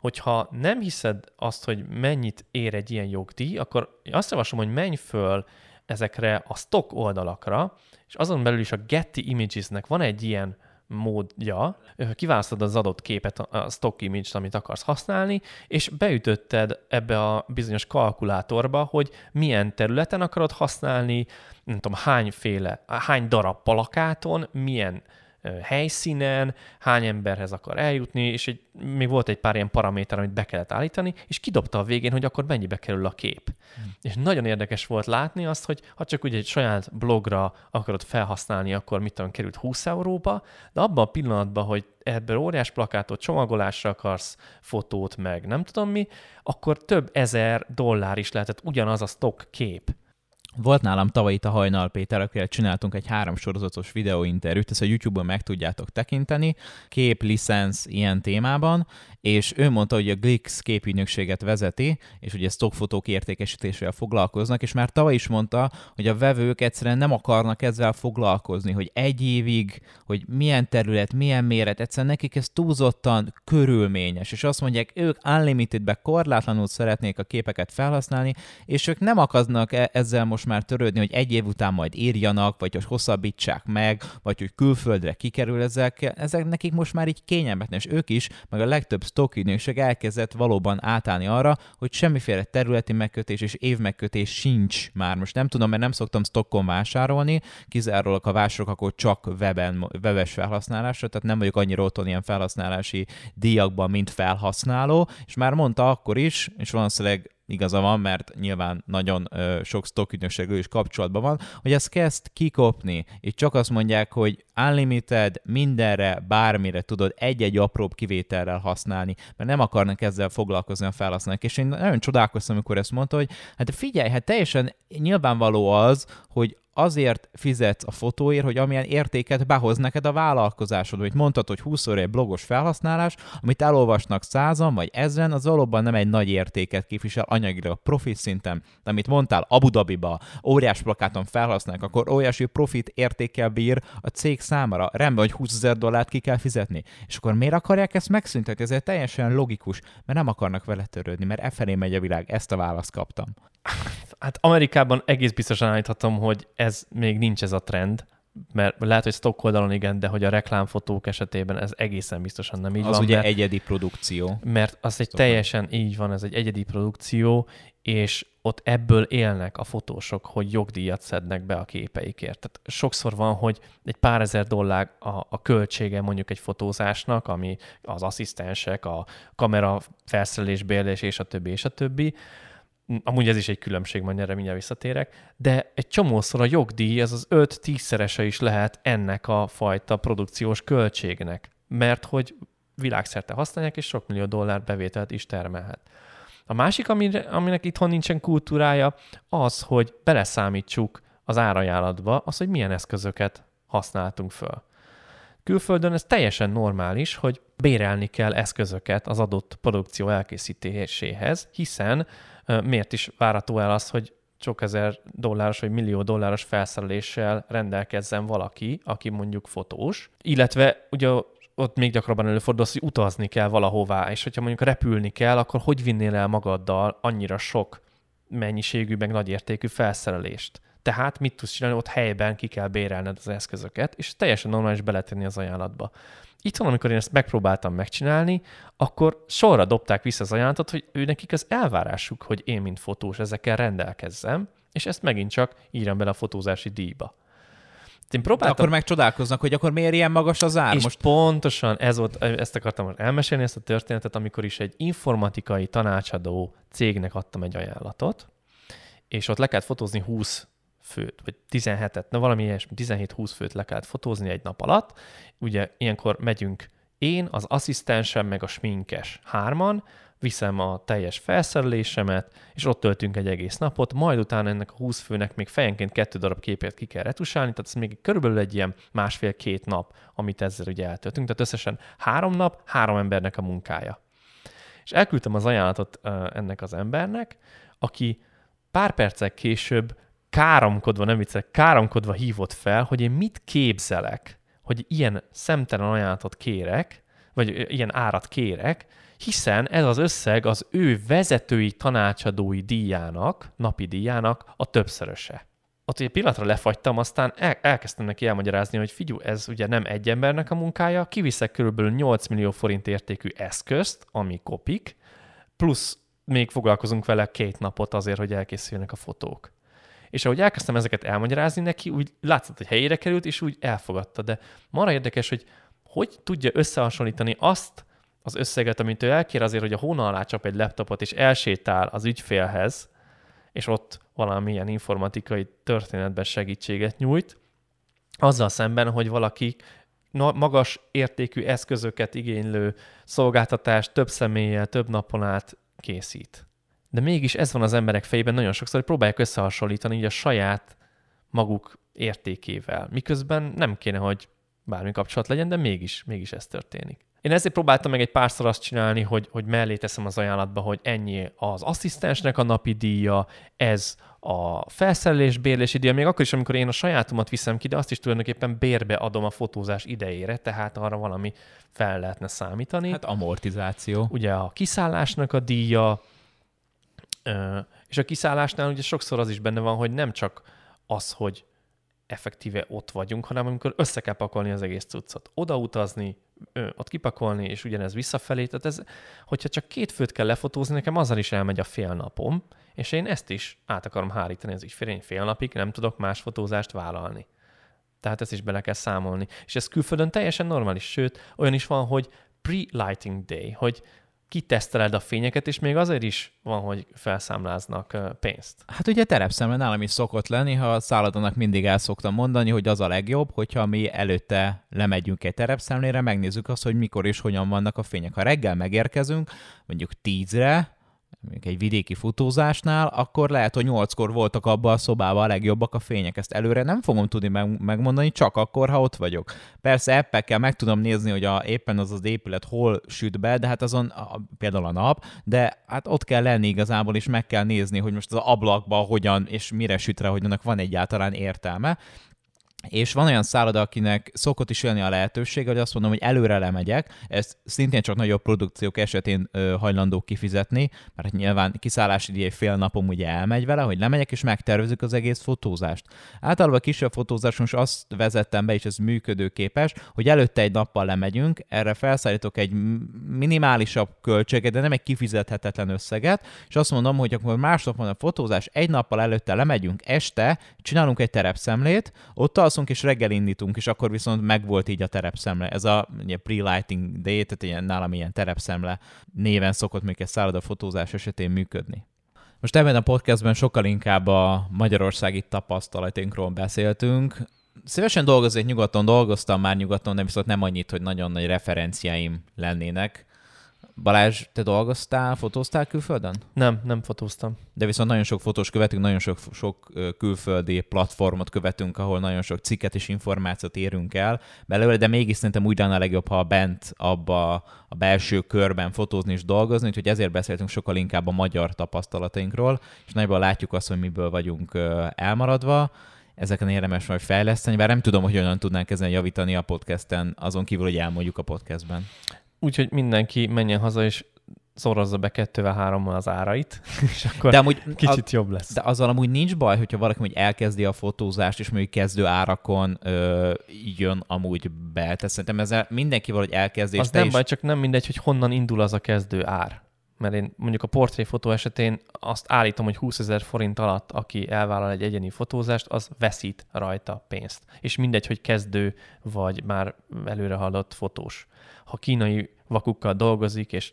Hogyha nem hiszed azt, hogy mennyit ér egy ilyen jogdíj, akkor azt javaslom, hogy menj föl ezekre a stock oldalakra, és azon belül is a Getty Imagesnek van egy ilyen módja, kiválasztod az adott képet, a stock image amit akarsz használni, és beütötted ebbe a bizonyos kalkulátorba, hogy milyen területen akarod használni, nem tudom, hányféle, hány darab palakáton, milyen helyszínen, hány emberhez akar eljutni, és egy, még volt egy pár ilyen paraméter, amit be kellett állítani, és kidobta a végén, hogy akkor mennyibe kerül a kép. Hmm. És nagyon érdekes volt látni azt, hogy ha csak ugye egy saját blogra akarod felhasználni, akkor mit tudom, került 20 euróba, de abban a pillanatban, hogy ebből óriás plakátot, csomagolásra akarsz fotót, meg nem tudom mi, akkor több ezer dollár is lehetett ugyanaz a stock kép. Volt nálam tavaly itt a Hajnal Péter, akivel csináltunk egy három sorozatos videóinterjút, ezt a YouTube-on meg tudjátok tekinteni, kép, licensz, ilyen témában, és ő mondta, hogy a Glix képügynökséget vezeti, és ugye stockfotók értékesítésével foglalkoznak, és már tavaly is mondta, hogy a vevők egyszerűen nem akarnak ezzel foglalkozni, hogy egy évig, hogy milyen terület, milyen méret, egyszerűen nekik ez túlzottan körülményes, és azt mondják, ők unlimitedbe korlátlanul szeretnék a képeket felhasználni, és ők nem akarnak e- ezzel most már törődni, hogy egy év után majd írjanak, vagy hogy hosszabbítsák meg, vagy hogy külföldre kikerül ezek, ezek nekik most már így kényelmetlen, és ők is, meg a legtöbb stock elkezdett valóban átállni arra, hogy semmiféle területi megkötés és évmegkötés sincs már. Most nem tudom, mert nem szoktam stockon vásárolni, kizárólag a vásárolok akkor csak weben, webes felhasználásra, tehát nem vagyok annyira otthon ilyen felhasználási díjakban, mint felhasználó, és már mondta akkor is, és valószínűleg igaza van, mert nyilván nagyon ö, sok stockügynökségű is kapcsolatban van, hogy ezt kezd kikopni, és csak azt mondják, hogy unlimited, mindenre, bármire tudod egy-egy apróbb kivételrel használni, mert nem akarnak ezzel foglalkozni a felhasználók. És én nagyon csodálkoztam, amikor ezt mondta, hogy hát figyelj, hát teljesen nyilvánvaló az, hogy azért fizetsz a fotóért, hogy amilyen értéket behoz neked a vállalkozásod. Hogy mondtad, hogy 20 óra egy blogos felhasználás, amit elolvasnak százan vagy ezren, az valóban nem egy nagy értéket képvisel anyagilag profit szinten. De amit mondtál, Abu Dhabiba óriás plakáton felhasználnak, akkor óriási profit értékkel bír a cég számára. Rendben, hogy 20 ezer dollárt ki kell fizetni. És akkor miért akarják ezt megszüntetni? Ez teljesen logikus, mert nem akarnak vele törődni, mert e felé megy a világ. Ezt a választ kaptam. Hát Amerikában egész biztosan állíthatom, hogy ez még nincs ez a trend, mert lehet, hogy stock oldalon igen, de hogy a reklámfotók esetében ez egészen biztosan nem így az van. ugye mert, egyedi produkció. Mert az egy Szóval. teljesen így van, ez egy egyedi produkció, és ott ebből élnek a fotósok, hogy jogdíjat szednek be a képeikért. Tehát sokszor van, hogy egy pár ezer dollár a, a költsége mondjuk egy fotózásnak, ami az asszisztensek, a kamera felszerelés, bérlés, és a többi, és a többi. Amúgy ez is egy különbség, majd erre mindjárt visszatérek, de egy csomószor a jogdíj, ez az 5-10 szerese is lehet ennek a fajta produkciós költségnek, mert hogy világszerte használják, és sok millió dollár bevételt is termelhet. A másik, amire, aminek itthon nincsen kultúrája, az, hogy beleszámítsuk az árajánlatba az, hogy milyen eszközöket használtunk föl. Külföldön ez teljesen normális, hogy bérelni kell eszközöket az adott produkció elkészítéséhez, hiszen miért is várható el az, hogy sok ezer dolláros vagy millió dolláros felszereléssel rendelkezzen valaki, aki mondjuk fotós, illetve ugye ott még gyakrabban előfordul hogy utazni kell valahová, és hogyha mondjuk repülni kell, akkor hogy vinnél el magaddal annyira sok mennyiségű, meg nagy értékű felszerelést? Tehát mit tudsz csinálni, ott helyben ki kell bérelned az eszközöket, és teljesen normális beletenni az ajánlatba. Itt van, amikor én ezt megpróbáltam megcsinálni, akkor sorra dobták vissza az ajánlatot, hogy ő nekik az elvárásuk, hogy én, mint fotós, ezekkel rendelkezzem, és ezt megint csak írjam bele a fotózási díjba. Én De próbáltam, akkor megcsodálkoznak, hogy akkor miért ilyen magas az ár? és Most pontosan ez volt, ezt akartam elmesélni, ezt a történetet, amikor is egy informatikai tanácsadó cégnek adtam egy ajánlatot, és ott le kellett fotózni 20 főt, vagy 17-et, na valami ilyesmi, 17-20 főt le kellett fotózni egy nap alatt. Ugye ilyenkor megyünk én, az asszisztensem, meg a sminkes hárman, viszem a teljes felszerelésemet, és ott töltünk egy egész napot, majd utána ennek a 20 főnek még fejenként kettő darab képet ki kell retusálni, tehát ez még körülbelül egy ilyen másfél-két nap, amit ezzel ugye eltöltünk, tehát összesen három nap, három embernek a munkája. És elküldtem az ajánlatot ennek az embernek, aki pár percek később káromkodva, nem viccek, káromkodva hívott fel, hogy én mit képzelek, hogy ilyen szemtelen ajánlatot kérek, vagy ilyen árat kérek, hiszen ez az összeg az ő vezetői tanácsadói díjának, napi díjának a többszöröse. Ott egy pillanatra lefagytam, aztán el, elkezdtem neki elmagyarázni, hogy figyelj, ez ugye nem egy embernek a munkája, kiviszek körülbelül 8 millió forint értékű eszközt, ami kopik, plusz még foglalkozunk vele két napot azért, hogy elkészüljenek a fotók. És ahogy elkezdtem ezeket elmagyarázni neki, úgy látszott, hogy helyére került, és úgy elfogadta. De marha érdekes, hogy hogy tudja összehasonlítani azt az összeget, amit ő elkér azért, hogy a hóna alá csap egy laptopot, és elsétál az ügyfélhez, és ott valamilyen informatikai történetben segítséget nyújt, azzal szemben, hogy valaki magas értékű eszközöket igénylő szolgáltatást több személlyel, több napon át készít. De mégis ez van az emberek fejében nagyon sokszor, hogy próbálják összehasonlítani így a saját maguk értékével, miközben nem kéne, hogy bármi kapcsolat legyen, de mégis, mégis ez történik. Én ezért próbáltam meg egy párszor azt csinálni, hogy, hogy mellé teszem az ajánlatba, hogy ennyi az asszisztensnek a napi díja, ez a felszerelés bérlési díja, még akkor is, amikor én a sajátomat viszem ki, de azt is tulajdonképpen bérbe adom a fotózás idejére, tehát arra valami fel lehetne számítani. hát amortizáció. Ugye a kiszállásnak a díja, és a kiszállásnál ugye sokszor az is benne van, hogy nem csak az, hogy effektíve ott vagyunk, hanem amikor össze kell pakolni az egész cuccot. Odautazni, ott kipakolni, és ugyanez visszafelé. Tehát ez, hogyha csak két főt kell lefotózni, nekem azzal is elmegy a fél napom, és én ezt is át akarom hárítani az ügyfél. Én fél napig nem tudok más fotózást vállalni. Tehát ezt is bele kell számolni. És ez külföldön teljesen normális, sőt, olyan is van, hogy pre-lighting day, hogy kiteszteled a fényeket, és még azért is van, hogy felszámláznak pénzt. Hát ugye terepszemle nálam is szokott lenni, ha a szállodának mindig el szoktam mondani, hogy az a legjobb, hogyha mi előtte lemegyünk egy terepszemlére, megnézzük azt, hogy mikor és hogyan vannak a fények. Ha reggel megérkezünk, mondjuk tízre, egy vidéki futózásnál, akkor lehet, hogy nyolckor voltak abban a szobában a legjobbak a fények. Ezt előre nem fogom tudni meg- megmondani, csak akkor, ha ott vagyok. Persze appekkel meg tudom nézni, hogy a, éppen az az épület hol süt be, de hát azon a, például a nap, de hát ott kell lenni igazából, és meg kell nézni, hogy most az ablakban hogyan és mire süt rá, hogy annak van egyáltalán értelme és van olyan szálloda, akinek szokott is élni a lehetőség, hogy azt mondom, hogy előre lemegyek, ezt szintén csak nagyobb produkciók esetén ö, hajlandó kifizetni, mert hát nyilván kiszállási díj fél napom ugye elmegy vele, hogy lemegyek és megtervezzük az egész fotózást. Általában kisebb fotózás most azt vezettem be, és ez működőképes, hogy előtte egy nappal lemegyünk, erre felszállítok egy minimálisabb költséget, de nem egy kifizethetetlen összeget, és azt mondom, hogy akkor másnap van a fotózás, egy nappal előtte lemegyünk, este csinálunk egy terepszemlét, ott az alszunk, és reggel indítunk, és akkor viszont megvolt így a terepszemle. Ez a pre-lighting day, tehát ilyen, nálam ilyen terepszemle néven szokott még egy fotózás esetén működni. Most ebben a podcastben sokkal inkább a magyarországi tapasztalatainkról beszéltünk. Szívesen dolgoznék nyugaton, dolgoztam már nyugaton, de viszont nem annyit, hogy nagyon nagy referenciáim lennének. Balázs, te dolgoztál, fotóztál külföldön? Nem, nem fotóztam. De viszont nagyon sok fotós követünk, nagyon sok, sok külföldi platformot követünk, ahol nagyon sok cikket és információt érünk el belőle, de mégis szerintem úgy lenne a legjobb, ha bent abba a belső körben fotózni és dolgozni, úgyhogy ezért beszéltünk sokkal inkább a magyar tapasztalatainkról, és nagyban látjuk azt, hogy miből vagyunk elmaradva ezeken érdemes majd fejleszteni, bár nem tudom, hogy hogyan tudnánk ezen javítani a podcasten, azon kívül, hogy elmondjuk a podcastben. Úgyhogy mindenki menjen haza, és szorozza be kettővel, hárommal az árait, és akkor de amúgy kicsit a, jobb lesz. De azzal amúgy nincs baj, hogyha valaki hogy elkezdi a fotózást, és mondjuk kezdő árakon ö, jön amúgy be. Tehát szerintem ezzel mindenki valahogy elkezdi. Az nem is... baj, csak nem mindegy, hogy honnan indul az a kezdő ár. Mert én mondjuk a portréfotó esetén azt állítom, hogy 20 ezer forint alatt, aki elvállal egy egyeni fotózást, az veszít rajta pénzt. És mindegy, hogy kezdő vagy már előre haladott fotós. Ha kínai vakukkal dolgozik, és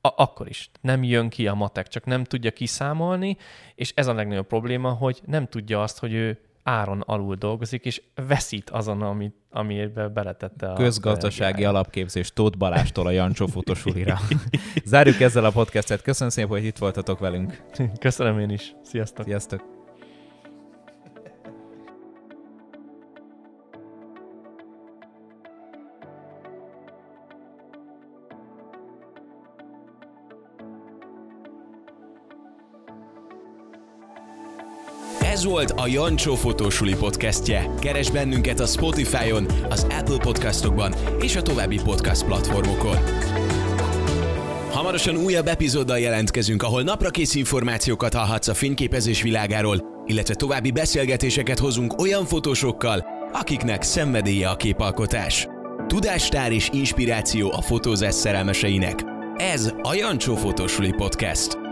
a- akkor is nem jön ki a matek, csak nem tudja kiszámolni, és ez a legnagyobb probléma, hogy nem tudja azt, hogy ő áron alul dolgozik, és veszít azon, amit, amiben beletette a... Közgazdasági a alapképzés Tóth Balástól a Jancsó fotosulira. Zárjuk ezzel a podcastet. Köszönöm szépen, hogy itt voltatok velünk. Köszönöm én is. Sziasztok. Sziasztok. Volt a Jancsó Fotósuli podcastje. Keres bennünket a Spotify-on, az Apple podcastokban és a további podcast platformokon. Hamarosan újabb epizóddal jelentkezünk, ahol naprakész információkat hallhatsz a fényképezés világáról, illetve további beszélgetéseket hozunk olyan fotósokkal, akiknek szenvedélye a képalkotás. Tudástár és inspiráció a fotózás szerelmeseinek. Ez a Jancsó Fotósuli Podcast.